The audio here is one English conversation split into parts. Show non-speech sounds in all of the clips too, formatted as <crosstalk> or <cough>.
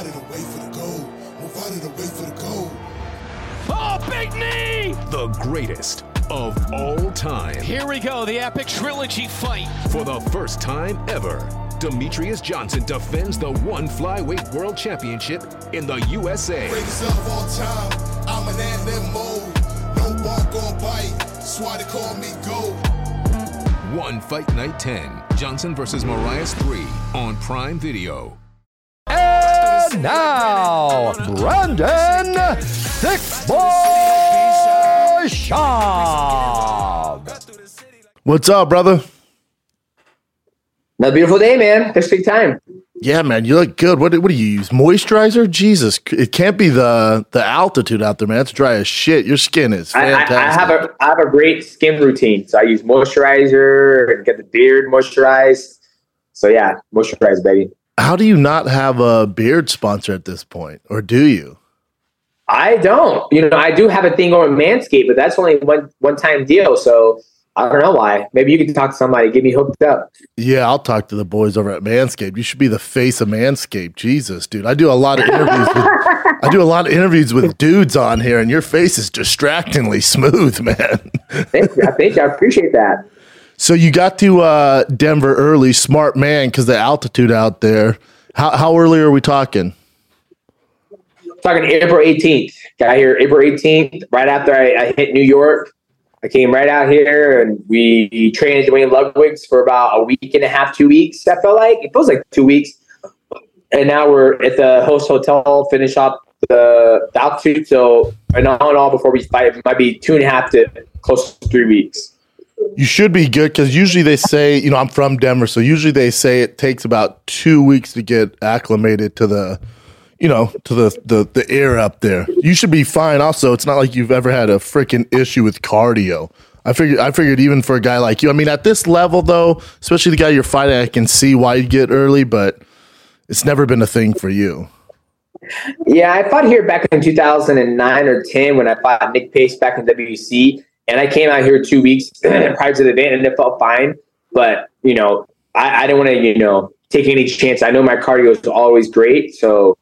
out of the way for the gold. Move out of the way for the gold. Oh, big knee! The greatest of all time. Here we go, the epic trilogy fight. For the first time ever, Demetrious Johnson defends the one flyweight world championship in the USA. Greatest of all time. I'm an animal. No ball gon' bite. That's why they call me gold. One Fight Night 10, Johnson versus Moraes 3 on Prime Video. And now, Brendan Thick Boy Schaub. What's up, brother? Another beautiful day, man. First big time. Yeah, man, you look good. What, what do you use? Moisturizer? Jesus, it can't be the the altitude out there, man. It's dry as shit. Your skin is I, I. I have a I have a great skin routine. So I use moisturizer and get the beard moisturized. So yeah, moisturize, baby. How do you not have a beard sponsor at this point, or do you? I don't. You know, I do have a thing going with Manscaped, but that's only one one time deal. So I don't know why. Maybe you can talk to somebody, get me hooked up. Yeah, I'll talk to the boys over at Manscaped. You should be the face of Manscaped. Jesus, dude. I do a lot of interviews with I do a lot of interviews with dudes on here, and your face is distractingly smooth, <laughs> man. Thank you. I think I appreciate that. So you got to uh, Denver early, smart man, because the altitude out there. How how early are we talking? Talking April 18th. Got here April 18th, right after I, I hit New York. I came right out here and we trained Duane Ludwig's for about a week and a half, two weeks. I felt like it feels like two weeks. And now we're at the host hotel, finish up the, the altitude. So, and all in all, before we fight, it might be two and a half to close to three weeks. You should be good because usually they say, you know, I'm from Denver, so usually they say it takes about two weeks to get acclimated to the, you know, to the the, the air up there. You should be fine. Also, it's not like you've ever had a freaking issue with cardio. I figured, I figured, even for a guy like you, I mean, at this level though, especially the guy you're fighting, I can see why you get early, but it's never been a thing for you. Yeah, I fought here back in 2009 or 10 when I fought Nick Pace back in WEC. And I came out here two weeks prior to the event and it felt fine. But, you know, I, I didn't want to, you know, take any chance. I know my cardio is always great. So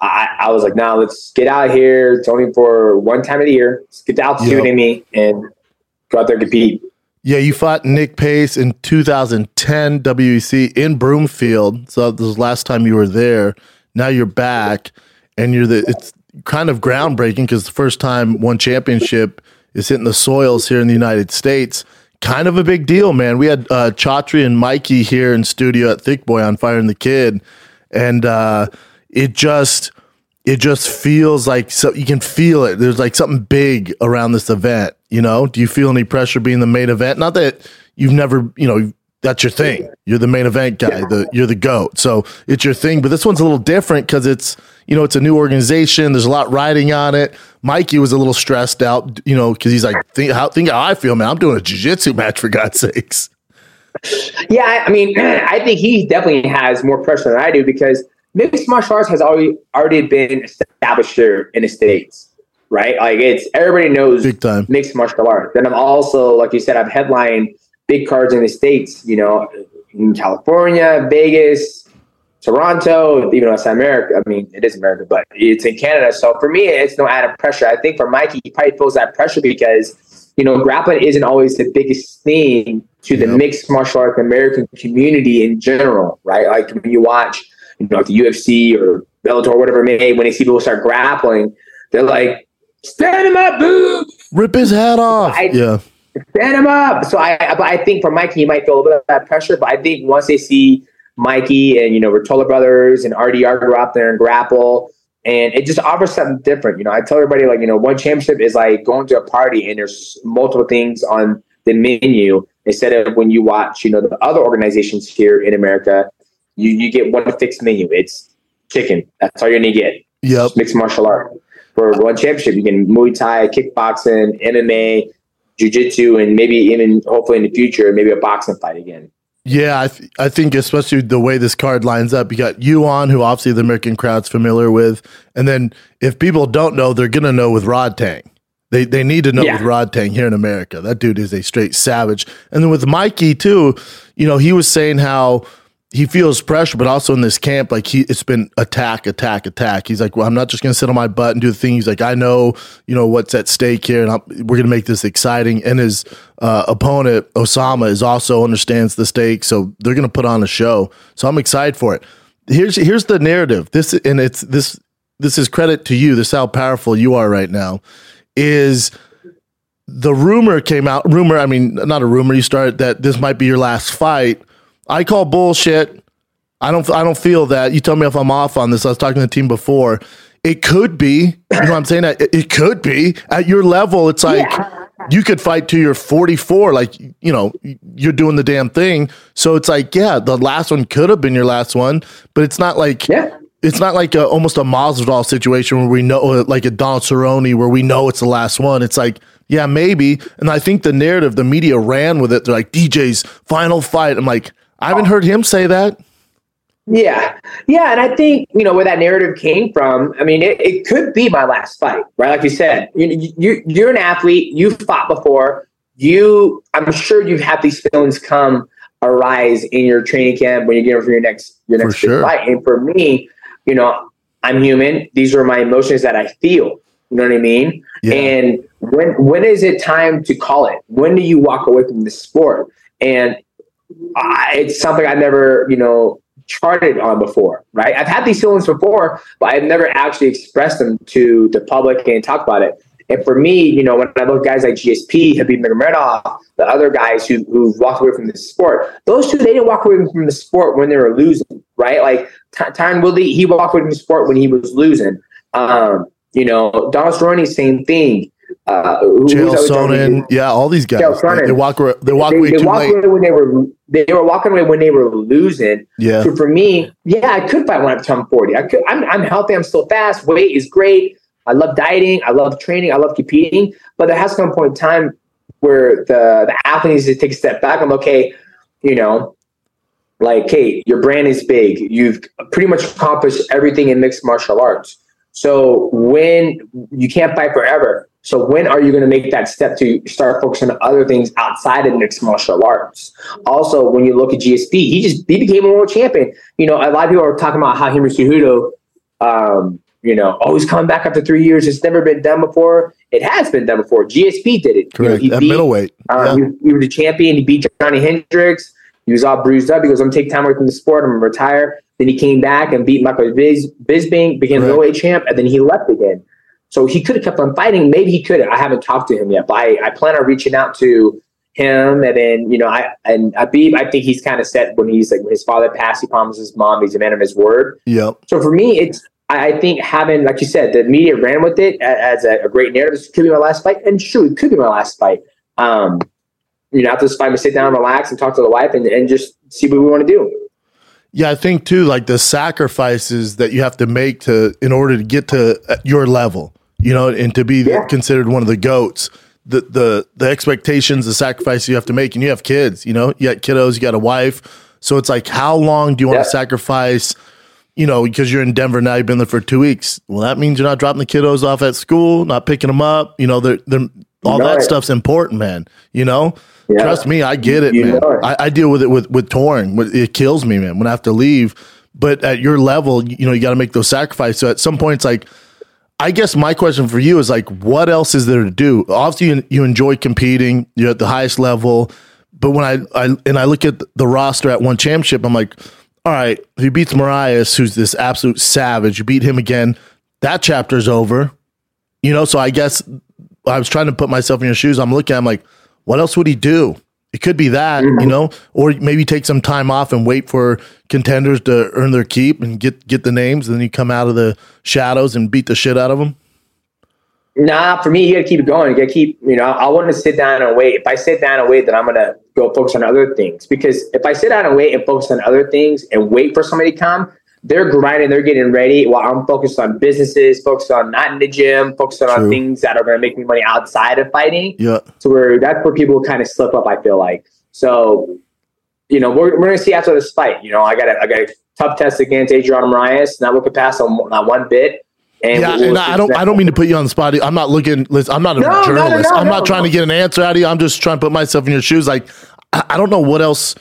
I, I was like, nah, let's get out here. It's only for one time of the year. Let's get the altitude Yep. in me and go out there and compete. Yeah, you fought Nick Pace in 2010 WEC in Broomfield. So this was last time you were there. Now you're back, and you're the. It's kind of groundbreaking because the first time one championship is hitting the soils here in the United States. Kind of a big deal, man. We had uh, and Mikey here in studio at Thick Boy on Fire and the Kid, and uh, it just it just feels like so you can feel it. There's like something big around this event. You know, do you feel any pressure being the main event? Not that you've never, you know, that's your thing. You're the main event guy. The you're the goat. So it's your thing. But this one's a little different because it's you know it's a new organization. There's a lot riding on it. Mikey was a little stressed out, you know, because he's like, think how think how I feel, man. I'm doing a jiu-jitsu match for God's sakes. Yeah, I, mean, <clears throat> I think he definitely has more pressure than I do because mixed martial arts has already already been established here in the states, right? Like it's everybody knows Big time. mixed martial arts. Then I'm also, like you said, I've headlined big cards in the states. You know, in California, Vegas, Toronto, even though it's America. I mean, it is America, but it's in Canada. So for me, it's no added pressure. I think for Mikey, he probably feels that pressure because you know, grappling isn't always the biggest thing to the mixed martial arts American community in general, right? Like when you watch, you know, like the UFC or Bellator, or whatever it may, when they see people start grappling, they're like, stand him up, boo! Rip his hat off. I- yeah. Stand him up. So I, but I think for Mikey, he might feel a little bit of that pressure. But I think once they see Mikey and you know Ruotolo Brothers and RDR go out there and grapple, and it just offers something different. You know, I tell everybody like you know one championship is like going to a party and there's multiple things on the menu instead of when you watch you know the other organizations here in America, you you get one fixed menu. It's chicken. That's all you're gonna get Yep. mixed martial art. For one championship, you can Muay Thai, kickboxing, MMA, jiu-jitsu, and maybe even hopefully in the future, maybe a boxing fight again. Yeah, I, th- I think especially the way this card lines up, you got you on, who obviously the American crowd's familiar with, and then if people don't know, they're gonna know with Rodtang. They they need to know Yeah. with Rodtang here in America. That dude is a straight savage. And then with Mikey too, you know, he was saying how he feels pressure, but also in this camp, like he, it's been attack, attack, attack. He's like, well, I'm not just going to sit on my butt and do the thing. He's like, I know, you know, what's at stake here, and I'm, we're going to make this exciting. And his uh, opponent, Osama, is also understands the stakes, so they're going to put on a show. So I'm excited for it. Here's here's the narrative. This and it's this this is credit to you. This is how powerful you are right now. Is the rumor came out? Rumor, I mean, not a rumor. You started that this might be your last fight I call bullshit. I don't. I don't feel that. You tell me if I'm off on this. I was talking to the team before. It could be. You know what I'm saying? It, it could be at your level. It's like yeah. you could fight to your 44. Like you know, you're doing the damn thing. So it's like, yeah, the last one could have been your last one, but it's not like. Yeah. It's not like a, almost a Masvidal situation where we know, like a Donald Cerrone, where we know it's the last one. It's like, yeah, maybe. And I think the narrative, the media ran with it. They're like, DJ's final fight. I'm like, I haven't heard him say that. Yeah. Yeah. And I think, you know, where that narrative came from, I mean, it, it could be my last fight, right? Like you said, you, you, you're an athlete, you've fought before. You, I'm sure you've had these feelings come arise in your training camp when you're getting for your next, your next sure. fight. And for me, you know, I'm human. These are my emotions that I feel. You know what I mean? Yeah. And when when is it time to call it? When do you walk away from the sport? And I, it's something I've never, you know, charted on before, right? I've had these feelings before, but I've never actually expressed them to the public and talk about it. And for me, you know, when I look at guys like GSP, Khabib Nurmagomedov, the other guys who who walked away from the sport, those two they didn't walk away from the sport when they were losing, right? Like Ty- Tyron Woodley, he walked away from the sport when he was losing. Um, you know, Donald Cerrone, same thing. Uh, Chael Sonnen, yeah, all these guys. They, they, walk. They walk they, away they walk late. Away when they were they were walking away when they were losing. Yeah. So for me, yeah, I could fight when I'm 40. I could. I'm, I'm healthy. I'm still fast. Weight is great. I love dieting. I love training. I love competing. But there has to come a point in time where the the athlete needs to take a step back. I'm okay. You know, like, hey, your brand is big. You've pretty much accomplished everything in mixed martial arts. So when you can't fight forever, so when are you going to make that step to start focusing on other things outside of mixed martial arts? Also, when you look at GSP, he just he became a world champion. You know, a lot of people are talking about how Henry Cejudo, um, you know, oh, he's coming back after three years. It's never been done before. It has been done before. GSP did it. Correct. You know, At beat, middleweight, um, yeah. he, he was the champion. He beat Johnny Hendricks. He was all bruised up. He goes, I'm gonna take time away from the sport. I'm gonna retire. Then he came back and beat Michael Bis- Bisping, became the middleweight champ, and then he left again. So he could have kept on fighting. Maybe he could. I haven't talked to him yet, but I, I plan on reaching out to him. And then, you know, I and Khabib, I think he's kind of set when he's like when his father passed, he promised his mom, he's a man of his word. Yep. So for me, it's I think having, like you said, the media ran with it as a, a great narrative. This could be my last fight, and sure, it could be my last fight. Um, you know, after this fight, we sit down, relax, and talk to the wife, and, and just see what we want to do. Yeah, I think too, like the sacrifices that you have to make to in order to get to uh, your level, you know, and to be Yeah. considered one of the goats. The the the expectations, the sacrifice you have to make, and you have kids, you know, you got kiddos, you got a wife, so it's like, how long do you want Yeah. to sacrifice? You know, because you're in Denver now, you've been there for two weeks. Well, that means you're not dropping the kiddos off at school, not picking them up. You know, they're, they're all that stuff's important, man. You know, Yeah. trust me, I get it, You man. it. I, I deal with it with with touring. It kills me, man, when I have to leave. But at your level, you know, you got to make those sacrifices. So at some point, it's like, I guess my question for you is like, what else is there to do? Obviously, you, you enjoy competing. You're at the highest level. But when I, I and I look at the roster at one championship, I'm like, all right, if he beats Moraes, who's this absolute savage, you beat him again, that chapter's over. You know, so I guess I was trying to put myself in your shoes. I'm looking, I'm like, what else would he do? It could be that, you mm-hmm. know, or maybe take some time off and wait for contenders to earn their keep and get get the names, and then you come out of the shadows and beat the shit out of them. Nah, for me, you got to keep it going. You got to keep, you know, I want to sit down and wait. If I sit down and wait, then I'm going to go focus on other things. Because if I sit down and wait and focus on other things and wait for somebody to come, they're grinding, they're getting ready while I'm focused on businesses, focused on not in the gym, focused on things that are going to make me money outside of fighting. Yeah, So where that's where people kind of slip up, I feel like. So, you know, we're, we're gonna see after this fight. You know, I got a, I got a tough test against Adrian Moraes, not looking past on, on one bit. And yeah, we'll and I don't. I don't mean to put you on the spot. I'm not looking. Listen, I'm not a No, no, no, journalist. no, I'm not no, trying to get an answer out of you. I'm just trying to put myself in your shoes. Like, I, I don't know what else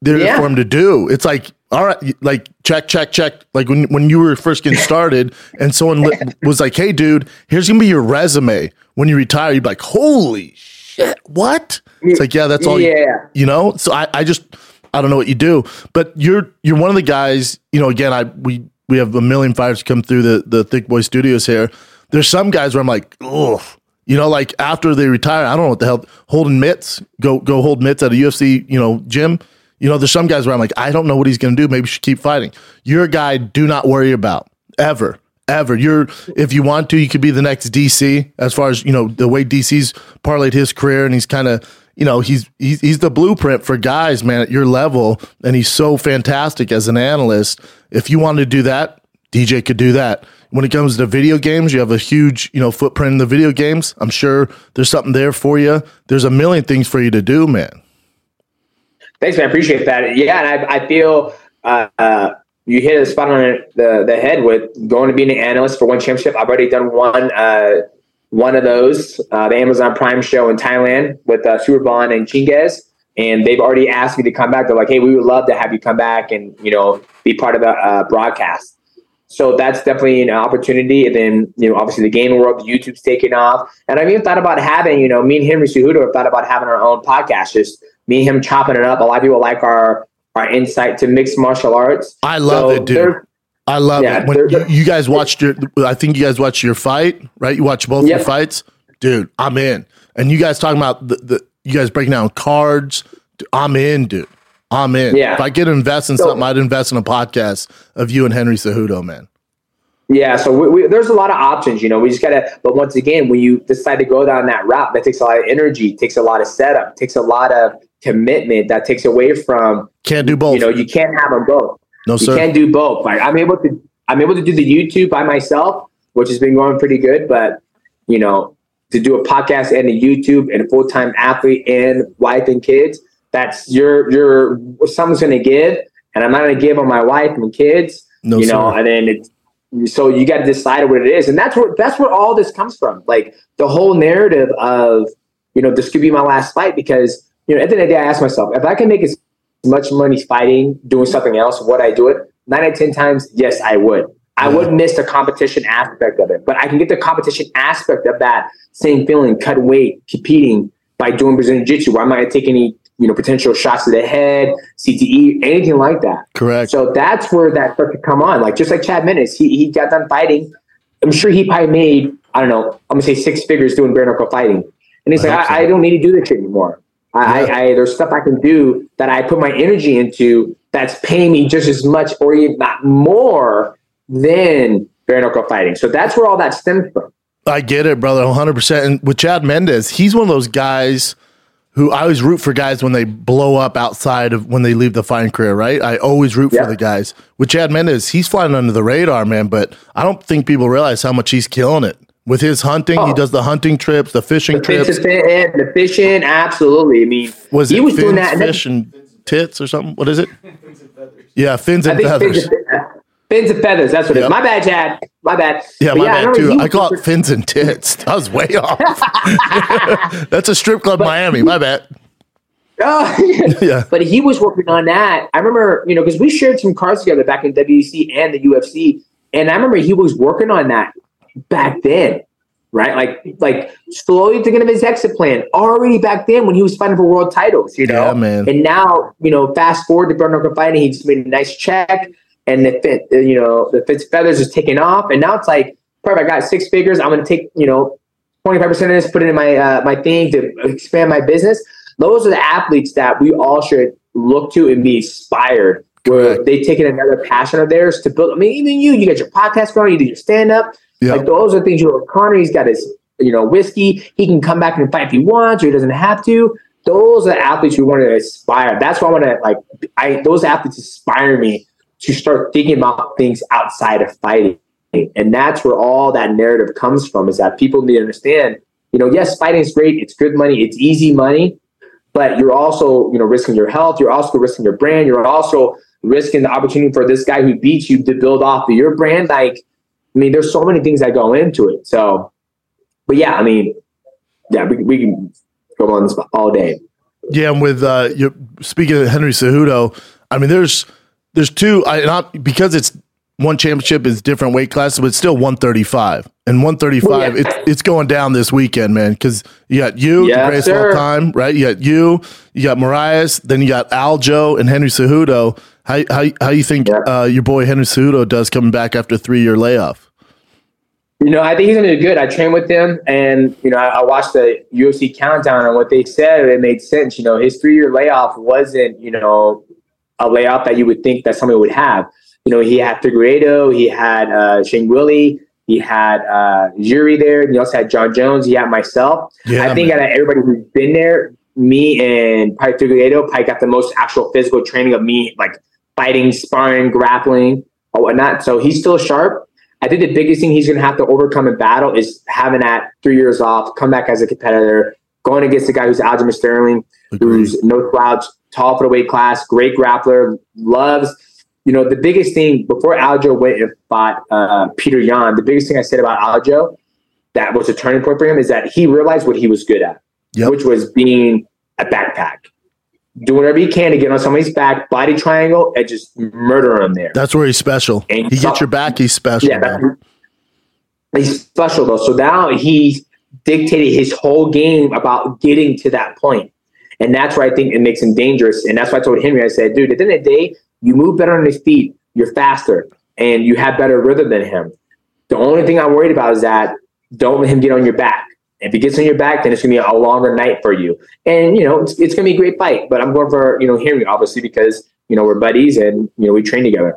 there Yeah. for him to do. It's like, all right, like check, check, check. Like when when you were first getting started, <laughs> and someone li- was like, "Hey, dude, here's gonna be your resume when you retire." You'd be like, "Holy shit, what?" It's like, yeah, that's all. you- Yeah. you know. So I, I just, I don't know what you do, but you're you're one of the guys. You know, again, I we we have a million fires come through the the Thick Boy Studios here. There's some guys where I'm like, oh, you know, like after they retire, I don't know what the hell holding mitts, go go hold mitts at a UFC, you know, gym. You know, there's some guys where I'm like, I don't know what he's going to do. Maybe should keep fighting. You're a guy. Do not worry about ever, ever. You're if you want to, you could be the next DC. As far as you know, the way DC's parlayed his career, and he's kind of you know he's he's he's the blueprint for guys, man, at your level, and he's so fantastic as an analyst. If you wanted to do that, DJ could do that. When it comes to video games, you have a huge, you know, footprint in the video games. I'm sure there's something there for you. There's a million things for you to do, man. Thanks, man. I appreciate that. Yeah, and I, I feel uh, uh, you hit a spot on the the head with going to be an analyst for one championship. I've already done one uh, one of those, uh, the Amazon Prime show in Thailand with uh, Surban and Chinguez. And they've already asked me to come back. They're like, "Hey, we would love to have you come back and you know be part of the uh, broadcast." So that's definitely an opportunity. And then, you know, obviously the gaming world, YouTube's taking off. And I've even thought about having, you know, me and Henry Cejudo have thought about having our own podcast, just me and him chopping it up. A lot of people like our our insight to mixed martial arts. I love So it, dude. I love Yeah, it. When you, you guys watched your, I think you guys watched your fight, right? You watched both your fights, dude. I'm in. And you guys talking about the, the you guys breaking down cards. I'm in, dude. I'm in. Yeah. If I could invest in So- something, I'd invest in a podcast of you and Henry Cejudo, man. Yeah, so we, we, there's a lot of options, you know. We just gotta, but once again, when you decide to go down that route, that takes a lot of energy, takes a lot of setup, takes a lot of commitment. That takes away from, Can't do both. you know, you can't have them both. no, sir. you can't do both. Like I'm able to, I'm able to do the YouTube by myself, which has been going pretty good. But you know, to do a podcast and a YouTube and a full time athlete and wife and kids, that's your your someone's to give, and I'm not going to give on my wife and kids. No, you know, sir. and then it's so you got to decide what it is, and that's where that's where all this comes from. Like the whole narrative of you know this could be my last fight because you know at the end of the day, I ask myself if I can make as much money fighting doing something else, would I do it? Nine out of ten times, yes, I would. I would miss the competition aspect of it, but I can get the competition aspect of that same feeling, cut weight, competing by doing Brazilian Jiu-Jitsu, where I'm not gonna take any, you know, potential shots to the head, CTE, anything like that. Correct. So that's where that to come on. Like just like Chad Mendes, he he got done fighting. I'm sure he probably made I don't know. I'm gonna say six figures doing bare knuckle fighting, and he's I like, hope so. I, I don't need to do this shit anymore. I, I, I there's stuff I can do that I put my energy into that's paying me just as much or even not more than bare knuckle fighting. So that's where all that stems from. I get it, brother, 100%. And with Chad Mendez, he's one of those guys who I always root for guys when they blow up outside of when they leave the fighting career, right? I always root Yeah. for the guys. With Chad Mendes, he's flying under the radar, man, but I don't think people realize how much he's killing it. With his hunting, he Oh. does the hunting trips, the fishing The trips. to fin, the fishing, absolutely. I mean, Was he it was fins, doing that. and then- fish, and tits or something? What is it? <laughs> Yeah, fins I and think feathers. fins and, fins and feathers. That's what it Yep. is. My bad, Chad. My bad. Yeah, But my I bad remember too. I call it fins and tits. <laughs> That was way off. <laughs> <laughs> That's a strip club in Miami. My bad. Oh, Yeah. But he was working on that. I remember, you know, because we shared some cards together back in WEC and the UFC, and I remember he was working on that back then, right? Like, like slowly thinking of his exit plan already back then when he was fighting for world titles, you know. Yeah, man. And now, you know, fast forward to Bernard fighting, he just made a nice check, and the fit, uh, you know, the Fitz feathers is taking off, and now it's like, perfect. I got six figures. I'm going to take, you know, 25% of this, put it in my uh, my thing to expand my business. Those are the athletes that we all should look to and be inspired. Where they taken another passion of theirs to build. I mean, even you, you got your podcast going, you do your stand up. Yeah. Like those are things you know. Conor, he's got his you know whiskey. He can come back and fight if he wants, or he doesn't have to. Those are the athletes we want to aspire. That's why I want to like. I those athletes inspire me to start thinking about things outside of fighting. And that's where all that narrative comes from is that people need to understand, you know, yes, fighting is great. It's good money. It's easy money, but you're also, you know, risking your health. You're also risking your brand. You're also risking the opportunity for this guy who beats you to build off of your brand. Like, I mean, there's so many things that go into it. So, but yeah, I mean, yeah, we, we can go on this all day. Yeah, and with uh, you speaking of Henry Cejudo, I mean, there's there's two. I not because it's one championship is different weight classes, but it's still 135 and 135. Well, yeah. It's it's going down this weekend, man. Because you got you, Yes, the greatest of all time, right? You got you, you got Moraes, then you got Aljo and Henry Cejudo. How how how you think Yeah. uh, your boy Henry Cejudo does coming back after a three year layoff? You know, I think he's gonna do good. I trained with him, and you know, I, I watched the UFC countdown, and what they said it made sense. You know, his three-year layoff wasn't, you know, a layout that you would think that somebody would have. You know, he had Figueiredo, he had uh, Shane Willie, he had uh, Yuri there, and he also had Jon Jones. He had myself. Yeah, I think man. out of everybody who's been there, me and Pike Figueiredo, Pike got the most actual physical training of me, like fighting, sparring, grappling, or whatnot. So he's still sharp. I think the biggest thing he's going to have to overcome in battle is having that three years off, come back as a competitor, going against a guy who's Aljamain Sterling, who's no slouch, tall for the weight class, great grappler, loves. You know, the biggest thing before Aljo went and fought uh, Petr Yan, the biggest thing I said about Aljo that was a turning point for him is that he realized what he was good at, Yep. which was being a backpack. Do whatever he can to get on somebody's back, body triangle, and just murder him there. That's where he's special. And He so- gets your back. He's special. Yeah, that, he's special though. So now he's dictated his whole game about getting to that point. And that's where I think it makes him dangerous. And that's why I told Henry, I said, dude, at the end of the day, you move better on his feet, you're faster, and you have better rhythm than him. The only thing I'm worried about is that don't let him get on your back. If he gets on your back, then it's gonna be a longer night for you. And you know, it's, it's gonna be a great fight. But I'm going for, you know, Henry, obviously, because you know, we're buddies and you know, we train together.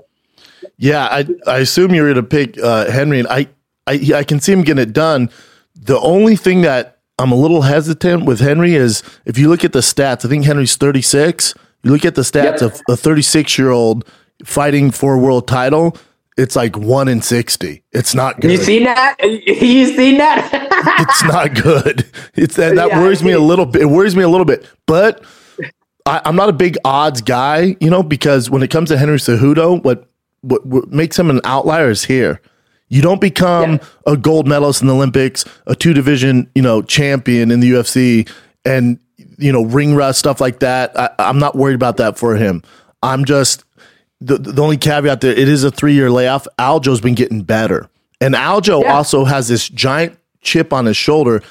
Yeah, I I assume you're to pick uh, Henry, and I, I I can see him getting it done. The only thing that I'm a little hesitant with Henry is if you look at the stats. I think Henry's 36. You look at the stats Yep. of a 36 year old fighting for a world title. It's like one in 60. It's not good. You seen that? You seen that? <laughs> it's not good. It's that, that Yeah, worries me a little bit. It worries me a little bit, but I, I'm not a big odds guy, you know, because when it comes to Henry Cejudo, what what, what makes him an outlier is here. You don't become a gold medalist in the Olympics, a two division, you know, champion in the UFC, and you know, ring rust stuff like that. I, I'm not worried about that for him. I'm just the, the only caveat there. It is a three year layoff. Aljo's been getting better, and Aljo Yeah. also has this giant chip on his shoulder.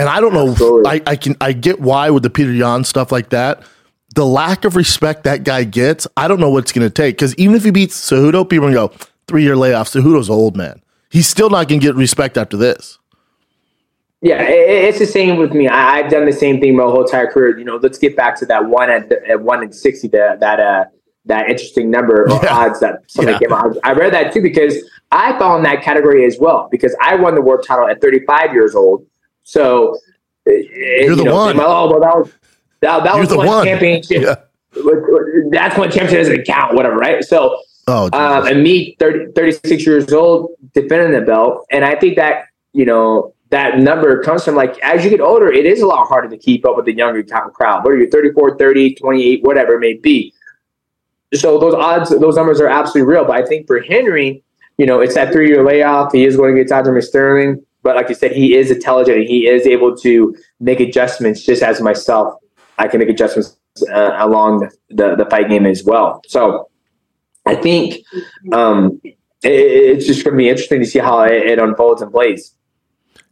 And I don't know. I, I can I get why with the Petr Yan stuff like that. The lack of respect that guy gets, I don't know what it's going to take. Because even if he beats Cejudo, people are going to go three year layoff. Cejudo's old man. He's still not going to get respect after this. Yeah, it's the same with me. I, I've done the same thing my whole entire career. You know, let's get back to that one at, at one in sixty. That that uh that interesting number or Yeah. odds that somebody Yeah. came out. I read that too because I fell in that category as well because I won the world title at thirty five years old. So you're the one. oh, well, that was that, that was the one, one. championship. Yeah. That's one championship doesn't count, whatever, right? So Oh, um, and me 30, 36 years old defending the belt. And i think that you know that number comes from like as you get older it is a lot harder to keep up with the younger crowd whether you're 34 30 28 whatever it may be. So those odds those numbers are absolutely real. But i think for henry you know it's that three year layoff. He is going to get Aljamain sterling. But like you said he is intelligent. And he is able to make adjustments just as myself. I can make adjustments uh, along the, the, the fight game as well. So I think um, it, it's just going to be interesting to see how it, it unfolds and plays.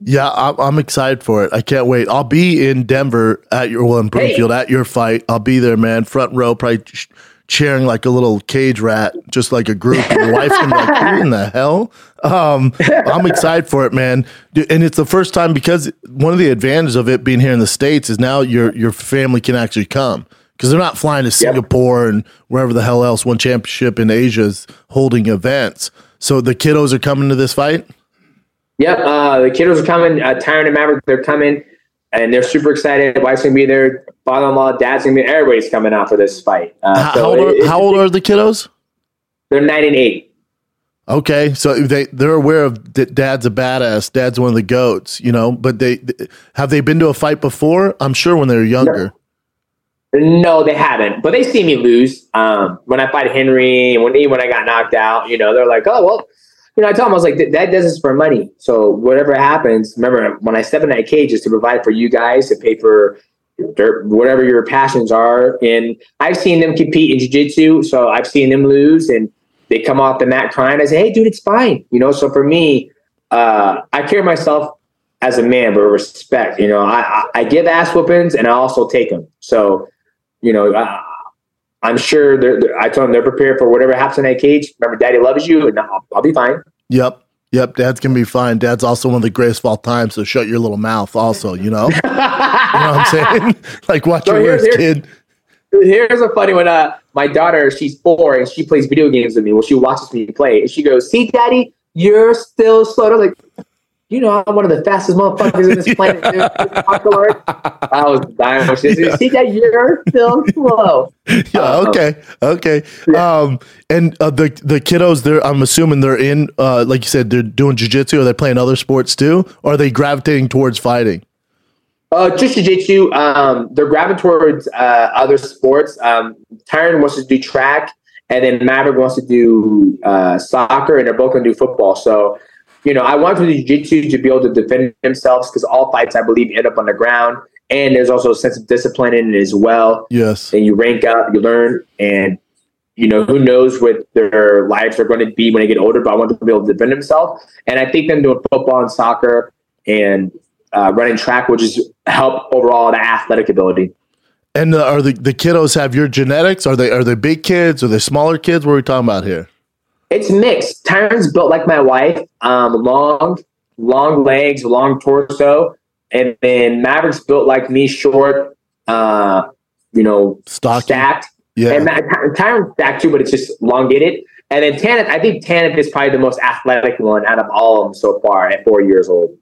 Yeah, I'm, I'm excited for it. I can't wait. I'll be in Denver at your well in Broomfield at your fight. I'll be there, man. Front row, probably ch- cheering like a little cage rat, just like a group. Your wife gonna be like, "Who in the hell?" Um, I'm excited for it, man. Dude, And it's the first time because one of the advantages of it being here in the states is now your your family can actually come because they're not flying to Singapore and wherever the hell else one championship in Asia is holding events. So the kiddos are coming to this fight. Yep, uh, the kiddos are coming. Uh, Tyron and Maverick, they're coming, and they're super excited. Wife's gonna be there. Father-in-law, dad's gonna be. Everybody's coming out for this fight. Uh, How, so how, old are, it- how old are the kiddos? They're nine and eight. Okay, so they they're aware of that. Dad's a badass. Dad's one of the goats, you know. But they have they been to a fight before? I'm sure when they were younger. No, they haven't, but they see me lose. Um, when I fight Henry, when when I got knocked out, you know, they're like, "Oh well," you know. I told them I was like, "That does this for money. So whatever happens, remember when I step in that cage is to provide for you guys, to pay for They're, whatever your passions are. And I've seen them compete in jiu-jitsu, so I've seen them lose and they come off the mat crying. I say, hey, dude, it's fine. You know, so for me, uh, I carry myself as a man, but respect. You know, I, I, I give ass whoopings and I also take them. So, you know, I, I'm sure they're, they're, I told them they're prepared for whatever happens in that cage. Remember, daddy loves you and I'll, I'll be fine. Yep. Yep, dad's gonna be fine. Dad's also one of the greatest of all time, so shut your little mouth, also, you know? <laughs> you know what I'm saying? <laughs> like, watch So your here- words, here- kid. Here's a funny one. Uh, my daughter, she's four and she plays video games with me. Well, she watches me play and she goes, "See, Daddy, you're still slow." I'm like, you know, I'm one of the fastest motherfuckers in this <laughs> planet. dude. I was dying. She said, "See, Daddy, you're still slow." Yeah, okay. Okay. Um and uh, the the kiddos they're I'm assuming they're in uh like you said, they're doing jujitsu, are they playing other sports too? Or are they gravitating towards fighting? Uh, just jiu-jitsu. Um, they're grabbing towards uh, other sports. Um, Tyron wants to do track, and then Maverick wants to do uh, soccer, and they're both going to do football. So, you know, I want to jiu-jitsu to be able to defend themselves because all fights, I believe, end up on the ground. And there's also a sense of discipline in it as well. Yes. And you rank up, you learn, and you know who knows what their lives are going to be when they get older. But I want them to be able to defend themselves, and I think them doing football and soccer and uh, running track will just help overall the athletic ability. And uh, are the, the kiddos have your genetics? Are they are they big kids? Are they smaller kids? What are we talking about here? It's mixed. Tyron's built like my wife, um, long, long legs, long torso, and then Maverick's built like me, short, uh, you know, Stocky. stacked. Yeah. And Ty- Tyron's stacked too, but it's just elongated. And then Tanith, I think Tanith is probably the most athletic one out of all of them so far at four years old.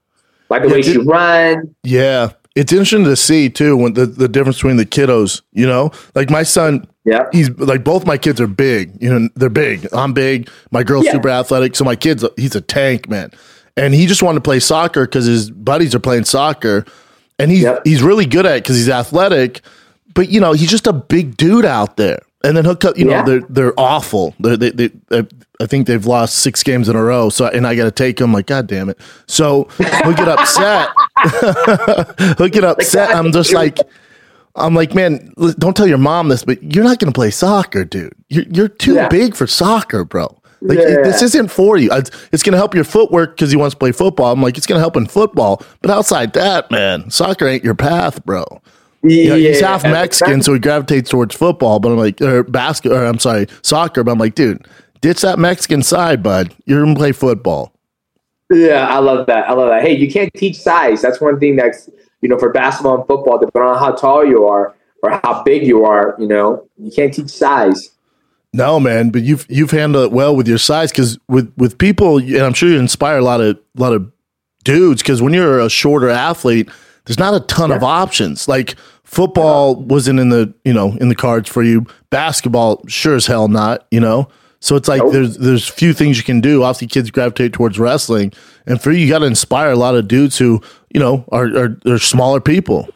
Like the Yeah, way she runs. Yeah. It's interesting to see too when the, the difference between the kiddos, you know? Like my son, Yeah. he's like both my kids are big. You know, they're big. I'm big. My girl's Yeah. super athletic. So my kid's he's a tank, man. And he just wanted to play soccer because his buddies are playing soccer, and he's Yep. he's really good at it because he's athletic. But you know, he's just a big dude out there. And then he'll cut. You know, Yeah. they're they're awful. They're, they they I- I think they've lost six games in a row. So and I got to take him. Like God damn it. So he'll get <laughs> upset. He'll get upset. I'm just <laughs> like. I'm like, man, don't tell your mom this, but you're not going to play soccer, dude. You're, you're too Yeah. big for soccer, bro. Like, Yeah. this isn't for you. It's, it's going to help your footwork because he wants to play football. I'm like, it's going to help in football. But outside that, man, soccer ain't your path, bro. You know, he's half Mexican, so he gravitates towards football, but I'm like, or basket, or I'm sorry, soccer. But I'm like, dude, ditch that Mexican side, bud. You're going to play football. Yeah, I love that. I love that. Hey, you can't teach size. That's one thing that's you know for basketball and football, depending on how tall you are or how big you are, you know, you can't teach size. No, man, but you've you've handled it well with your size because with with people, and I'm sure you inspire a lot of a lot of dudes because when you're a shorter athlete, there's not a ton of options. Like football wasn't in the you know in the cards for you. Basketball, sure as hell not. You know, so it's like Nope. there's there's few things you can do. Obviously, kids gravitate towards wrestling, and for you, you got to inspire a lot of dudes who you know are are, are smaller people.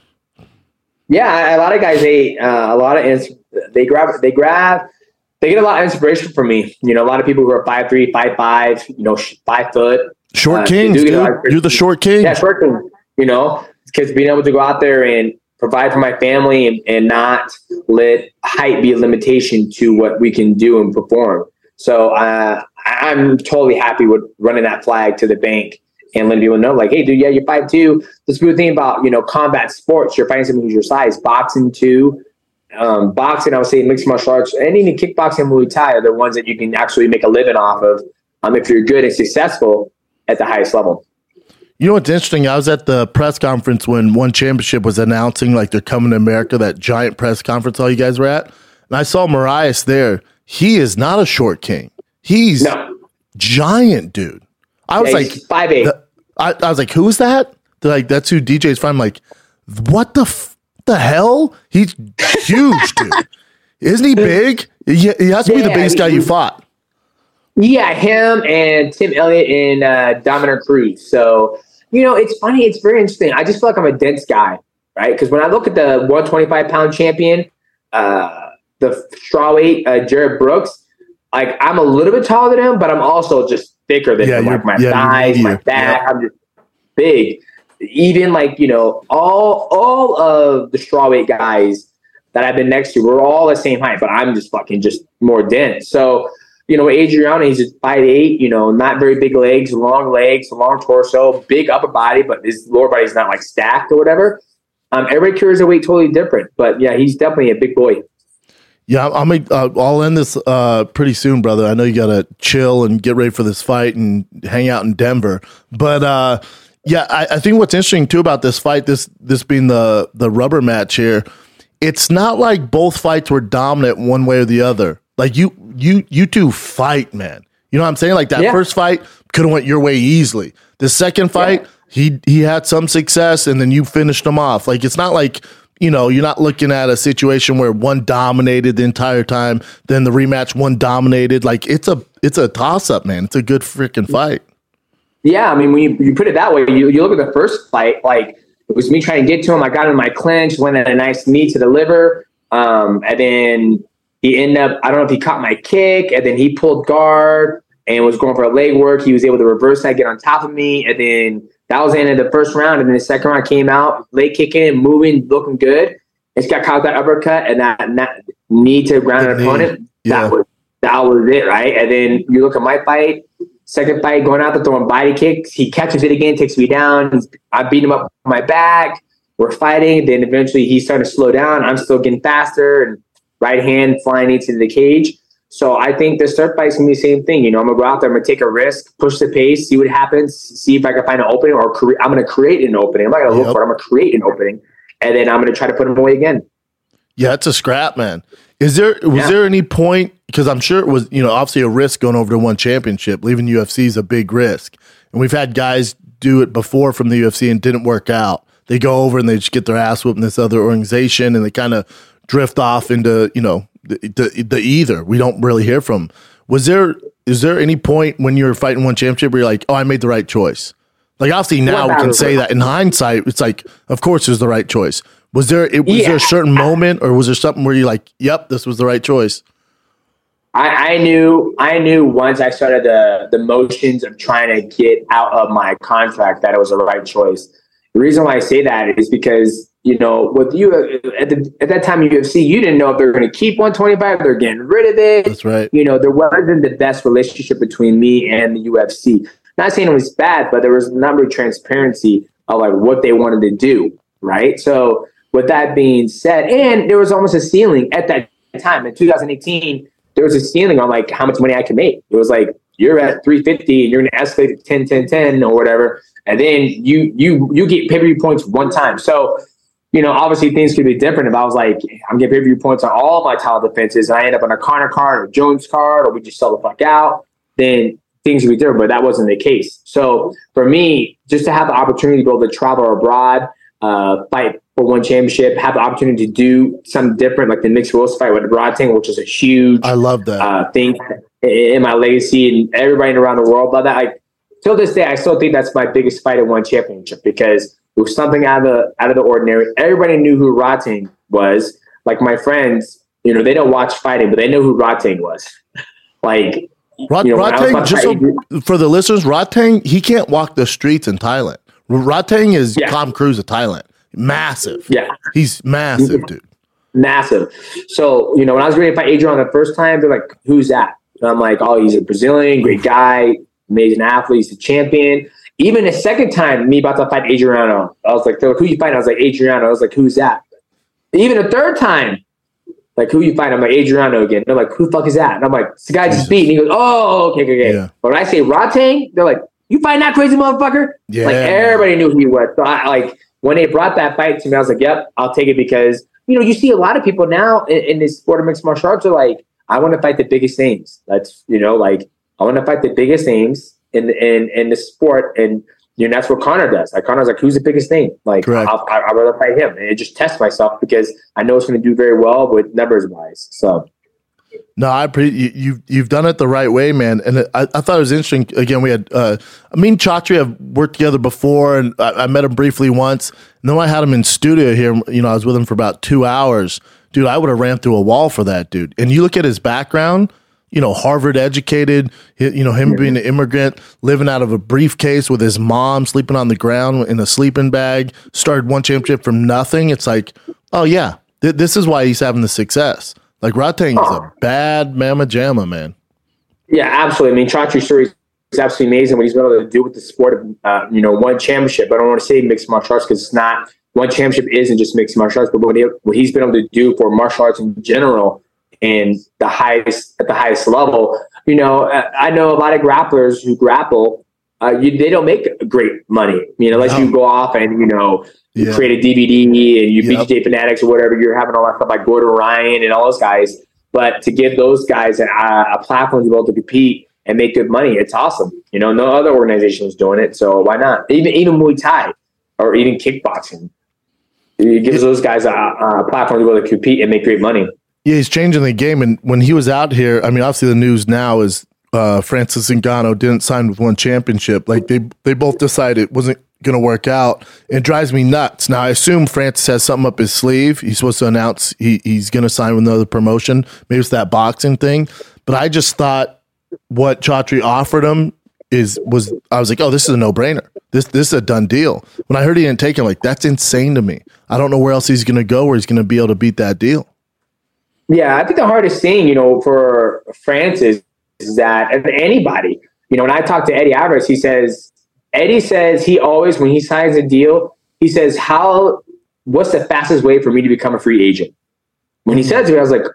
Yeah, a lot of guys they uh, a lot of ins- they grab they grab they get a lot of inspiration from me. You know, a lot of people who are five three, five five, you know, sh- five foot. Short Uh, kings, do dude. You're the short king. Yeah, short king. You know, kids being able to go out there and provide for my family and, and not let height be a limitation to what we can do and perform. So uh, I'm totally happy with running that flag to the bank and letting people know, like, hey, dude, yeah, you're five two. This good thing about you know combat sports, you're fighting someone who's your size. Boxing too. Um, boxing, I would say mixed martial arts, and even kickboxing Muay Thai are the ones that you can actually make a living off of um, if you're good and successful at the highest level. You know what's interesting? I was at the press conference when one championship was announcing like they're coming to America, that giant press conference all you guys were at. And I saw Moraes there. He is not a short king. He's No, giant, dude. I was Yeah, like, 5'8". the- I, I was like, who's that? They're like, that's who DJ's from. I'm like, what the f- the hell? He's huge, dude. <laughs> Isn't he big? He, he has to be the biggest guy you fought. Yeah, him and Tim Elliott and uh, Dominick Cruz. So, you know, it's funny. It's very interesting. I just feel like I'm a dense guy, right? Because when I look at the 125 pound champion, uh, the strawweight, uh, Jarred Brooks, like I'm a little bit taller than him, but I'm also just thicker than Yeah, him. Like my yeah, thighs, my back, I'm just big. even like you know all all of the strawweight guys that I've been next to, we're all the same height, but I'm just fucking just more dense. So you know, Adriano, he's just five eight, you know, not very big legs, long legs, long torso, big upper body, but his lower body's not like stacked or whatever. Um, everybody carries a weight totally different, but yeah, he's definitely a big boy. Yeah, I'm. Uh, I'll end this uh, pretty soon, brother. I know you gotta chill and get ready for this fight and hang out in Denver. But uh, yeah, I, I think what's interesting too about this fight, this this being the the rubber match here, it's not like both fights were dominant one way or the other. Like you, you, you two fight, man. You know what I'm saying? Like that Yeah. first fight could have went your way easily. The second fight, he he had some success, and then you finished him off. Like it's not like you know you're not looking at a situation where one dominated the entire time, then the rematch one dominated. Like it's a it's a toss up, man. It's a good freaking fight. Yeah, I mean, when you, you put it that way, you, you look at the first fight, like it was me trying to get to him. I got in my clinch, went at a nice knee to the liver, um, and then he ended up. I don't know if he caught my kick, and then he pulled guard and was going for a leg work. He was able to reverse that, get on top of me, and then that was the end of the first round. And then the second round came out, late kicking, moving, looking good. It's got caught that uppercut and that, that knee to ground an opponent. yeah. That was that was it, right? And then you look at my fight. Second fight, going out there throwing body kicks. He catches it again, takes me down. He's, I beat him up my back. We're fighting. Then eventually he's starting to slow down. I'm still getting faster and right hand flying into the cage. So I think this third fight's gonna be the same thing. You know, I'm gonna go out there, I'm gonna take a risk, push the pace, see what happens, see if I can find an opening or cre- I'm gonna create an opening. I'm not gonna look for it, I'm gonna create an opening. And then I'm gonna try to put him away again. Yeah, it's a scrap, man. Is there was Yeah. there any point because I'm sure it was you know obviously a risk going over to one championship. Leaving UFC is a big risk, and we've had guys do it before from the UFC and didn't work out. They go over and they just get their ass whooped in this other organization, and they kind of drift off into you know the, the the either. We don't really hear from. Was there is there any point when you're fighting one championship where you're like, oh, I made the right choice? Like obviously now we can say that in hindsight, it's like of course it was the right choice. Was there it, was there a certain moment or was there something where you're like, yep, this was the right choice? I, I knew I knew once I started the the motions of trying to get out of my contract that it was the right choice. The reason why I say that is because you know with you uh, at, the, at that time UFC you didn't know if they're going to keep 125 they're getting rid of it. That's right. You know there wasn't the best relationship between me and the UFC. Not saying it was bad, but there was not really transparency of like what they wanted to do. Right. So with that being said, and there was almost a ceiling at that time in 2018 there was a ceiling on like how much money I could make. It was like you're at 350 and you're going to escalate to 10, 10, 10 or whatever, and then you you you get pay per view points one time. So you know, obviously things could be different if I was like, I'm getting pay per view points on all my title defenses, and I end up on a Conor card or Jones card, or we just sell the fuck out. Then things would be different, but that wasn't the case. So for me, just to have the opportunity to go to travel abroad, uh, fight for one championship, have the opportunity to do something different, like the Mixed Rose fight with Rodtang, which is a huge I love that. uh, thing in my legacy, and everybody around the world love that. Like till this day, I still think that's my biggest fight in one championship because it was something out of the out of the ordinary. Everybody knew who Rodtang was. Like my friends, you know, they don't watch fighting, but they know who Rodtang was. <laughs> like Rot, you know, Rodtang, just so, for the listeners, Rodtang, he can't walk the streets in Thailand. Rodtang is Yeah. Tom Cruise of Thailand. Massive. yeah, He's massive, dude. massive. So, you know, when I was ready to fight Adrian the first time, they're like, who's that? And I'm like, oh, he's a Brazilian, great guy, amazing athlete, he's a champion. Even the second time, me about to fight Adriano, I was like, who you fighting? I was like, Adriano. I was like, who's that? Even the third time, like, who you fighting? I'm like, Adriano again. They're like, who the fuck is that? And I'm like, it's the guy just beat. And he goes, oh, okay, okay, okay. Yeah. But when I say Rodtang, they're like, you fighting that crazy motherfucker? Yeah. Like everybody knew who he was. So I like when they brought that fight to me, I was like, "Yep, I'll take it." Because you know, you see a lot of people now in, in this sport of mixed martial arts are like, "I want to fight the biggest names." That's you know, like I want to fight the biggest names in in in the sport, and you know that's what Conor does. Like Conor's like, "Who's the biggest name?" Like I'll, I- I'd rather fight him, and just test myself because I know it's going to do very well with numbers wise. So No, I pre- you, you've you've done it the right way, man. And I, I thought it was interesting. Again, we had uh, me and Chatri have worked together before, and I, I met him briefly once. And then I had him in studio here. You know, I was with him for about two hours. Dude, I would have ran through a wall for that dude. And you look at his background, you know, Harvard educated, you know, him being an immigrant, living out of a briefcase with his mom, sleeping on the ground in a sleeping bag, started one championship from nothing. It's like, oh yeah, th- this is why he's having the success. Like Rodtang is a bad mama jamma, man. Yeah, absolutely. I mean, Chatri's story is absolutely amazing what he's been able to do with the sport of, uh, you know, one championship. I don't want to say mixed martial arts because it's not, one championship isn't just mixed martial arts, but what, he, what he's been able to do for martial arts in general and the highest, at the highest level. You know, I know a lot of grapplers who grapple, uh, you, they don't make great money, you know, unless No. you go off and, you know, you Yeah. create a DVD and you Yep. BJJ Fanatics or whatever, you're having all that stuff like Gordon Ryan and all those guys. But to give those guys a, a platform to be able to compete and make good money, it's awesome. You know, no other organization is doing it, so why not? Even even Muay Thai or even kickboxing, it gives those guys a, a platform to be able to compete and make great money. Yeah, he's changing the game. And when he was out here, I mean, obviously the news now is uh, Francis Ngannou didn't sign with one championship. Like they they both decided it wasn't going to work out. It drives me nuts. Now I assume Francis has something up his sleeve. He's supposed to announce he, he's going to sign with another promotion. Maybe it's that boxing thing. But I just thought what Chatri offered him is was I was like, oh, this is a no brainer. This this is a done deal. When I heard he didn't take it, like that's insane to me. I don't know where else he's going to go where he's going to be able to beat that deal. Yeah, I think the hardest thing, you know, for Francis is that and anybody, you know, when I talk to Eddie Alvarez, he says Eddie says he always when he signs a deal, he says, How what's the fastest way for me to become a free agent? When he said to me, I was like,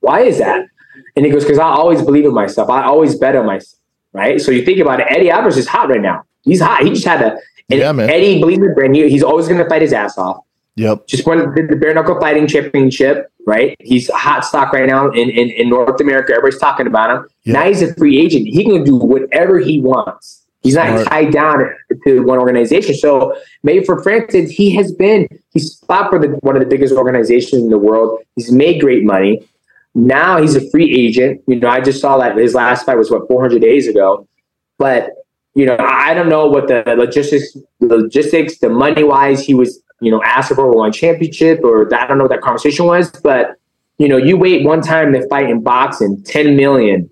Why is that? And he goes, Because I always believe in myself. I always bet on myself. Right. So you think about it, Eddie Alvarez is hot right now. He's hot. He just had a Yeah. Eddie believes in brand new. He's always gonna fight his ass off Yep. just won the, bare knuckle fighting championship, right? He's a hot stock right now in, in, in North America. Everybody's talking about him. Yeah. Now he's a free agent. He can do whatever he wants. He's not tied down to one organization. So maybe for Francis, he has been he's fought for the, one of the biggest organizations in the world. He's made great money. Now he's a free agent. You know, I just saw that his last fight was what 400 days ago. But you know, I don't know what the logistics, the logistics, the money wise, he was, you know, asking for a one championship or I don't know what that conversation was, but you know, you wait one time to fight in boxing, 10 million,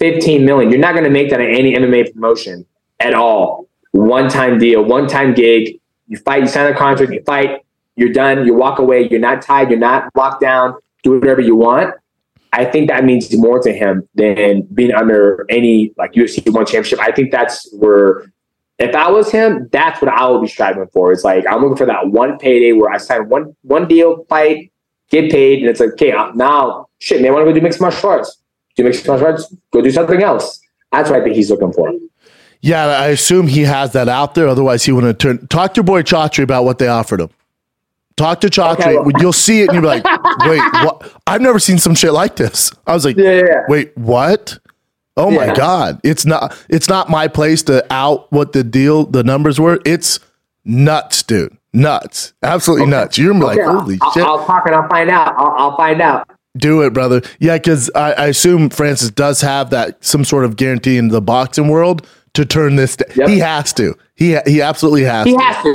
15 million. You're not going to make that in any MMA promotion at all. One time deal, one time gig. You fight, you sign a contract, you fight, you're done, you walk away, you're not tied, you're not locked down, do whatever you want. I think that means more to him than being under any like UFC one championship. I think that's where if I was him, that's what I would be striving for. It's like I'm looking for that one payday where I sign one one deal, fight, get paid, and it's like, okay, now shit, man, I want to go do mixed martial arts. Do mixed martial arts, go do something else. That's what I think he's looking for. Yeah, I assume he has that out there. Otherwise, he wouldn't turn. Talk to your boy Chatri about what they offered him. Talk to Chatri. Okay, You'll see it and you'll be like, <laughs> wait, what? I've never seen some shit like this. I was like, Yeah, yeah, yeah. wait, what? Oh my God. It's not it's not my place to out what the deal, the numbers were. It's nuts, dude. Nuts. Absolutely nuts. You're Okay, like, holy I'll, shit. I'll talk and I'll find out. I'll, I'll find out. Do it, brother. Yeah, because I, I assume Francis does have that some sort of guarantee in the boxing world to turn this. Yep. He has to. He he absolutely has. He to. has to.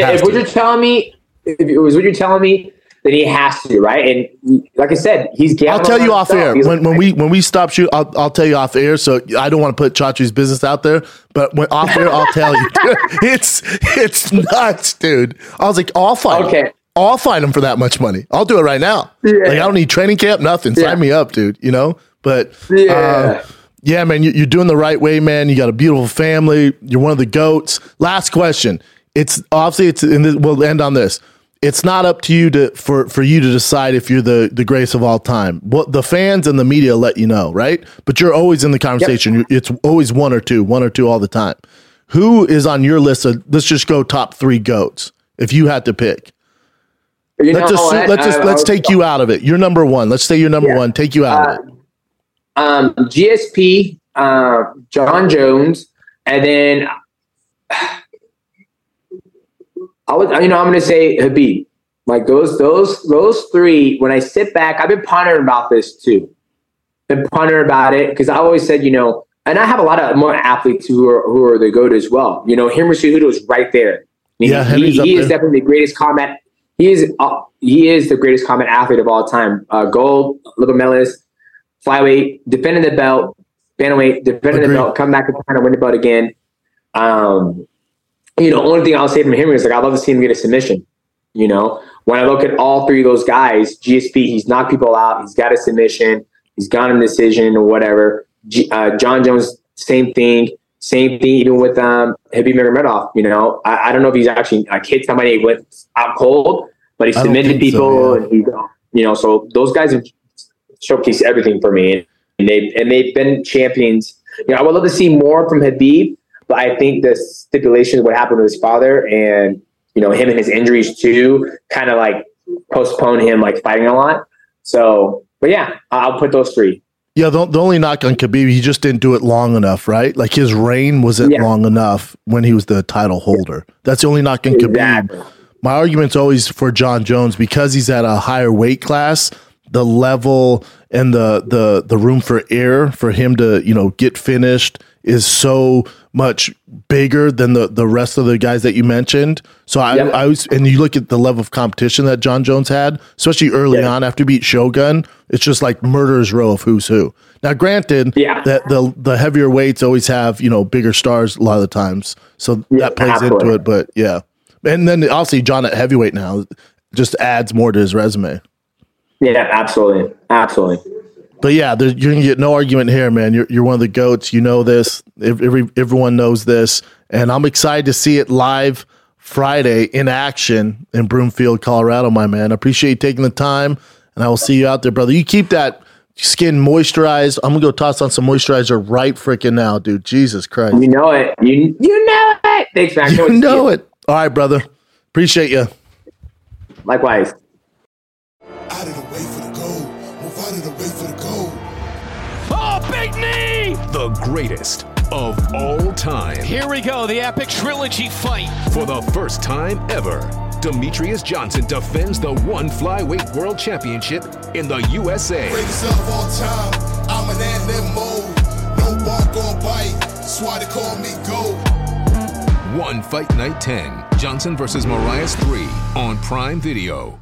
Has if what you're telling me, if it was what you're telling me, then he has to, right? And like I said, he's I'll tell you off himself. air He's when, like, when we when we stop shoot. I'll, I'll tell you off air. So I don't want to put Chatri's business out there, but when off air, I'll tell you. <laughs> <laughs> it's it's nuts, dude. I was like, I'll fight. Okay. Him. I'll fight him for that much money. I'll do it right now. Yeah. Like I don't need training camp, nothing. Yeah. Sign me up, dude. You know. But Yeah. uh, yeah, man, you, you're doing the right way, man. You got a beautiful family. You're one of the goats. Last question. It's obviously it's and this, we'll end on this. It's not up to you to for for you to decide if you're the the greatest of all time. What the fans and the media let you know, right? But you're always in the conversation. You- It's always one or two, one or two all the time. Who is on your list of let's just go top three goats if you had to pick? you Let's know let's just I- let's I- take you out of it. You're number one. Let's say you're number Yeah. one. Take you out of it. um, GSP, uh, Jon Jones, and then I was, you know, I'm going to say Khabib. Like those, those, those three. When I sit back, I've been pondering about this too. Been pondering about it because I always said, you know, and I have a lot of more athletes who are who are the goat as well. You know, Henry Cejudo is right there. I mean, Yeah, he, he is there. definitely the greatest combat. He is uh, he is the greatest combat athlete of all time. Uh, gold, Little Melis, flyweight, defending the belt, bantamweight, defending Agreed. the belt, come back and kind of win the belt again. Um, you know, only thing I'll say from him is like I love to see him get a submission. You know, when I look at all three of those guys, GSP, he's knocked people out. He's got a submission. He's got a decision or whatever. G, uh, Jon Jones, same thing. Same thing, even with um, Khabib Nurmagomedov. You know, I, I don't know if he's actually hit somebody went out cold, but he submitted think so, people, yeah. and he, you know, so those guys have showcased everything for me, and they and they've been champions. You know, I would love to see more from Khabib, but I think the stipulations what happened with his father and you know him and his injuries too kind of like postpone him like fighting a lot. So, but yeah, I'll put those three. Yeah, the, the only knock on Khabib, he just didn't do it long enough, right? Like his reign wasn't Yeah. long enough when he was the title holder. That's the only knock on Khabib. Exactly. My argument's always for Jon Jones because he's at a higher weight class. The level and the the the room for error for him to you know get finished is so much bigger than the the rest of the guys that you mentioned. So I. I was and you look at the level of competition that Jon Jones had, especially early Yeah. on after he beat Shogun. It's just like murderer's row of who's who. Now, granted, Yeah. that the the heavier weights always have you know bigger stars a lot of the times, so Yeah, that plays absolutely. into it. But yeah, and then obviously Jon at heavyweight now just adds more to his resume. Yeah, absolutely, absolutely. But yeah, there, you're gonna get no argument here, man. You're you're one of the goats. You know this. Every everyone knows this, and I'm excited to see it live Friday in action in Broomfield, Colorado. My man, I appreciate you taking the time, and I will see you out there, brother. You keep that skin moisturized. I'm gonna go toss on some moisturizer right freaking now, dude. Jesus Christ, You know it. You you know it. Thanks, man. you know it. All right, brother. Appreciate you. Likewise. The greatest of all time. Here we go, the epic trilogy fight. For the first time ever, Demetrious Johnson defends the one flyweight world championship in the USA. Greatest of all time. I'm an animal. No ball gon' bite. That's why they call me gold. One Fight Night 10, Johnson versus Moraes 3 on Prime Video.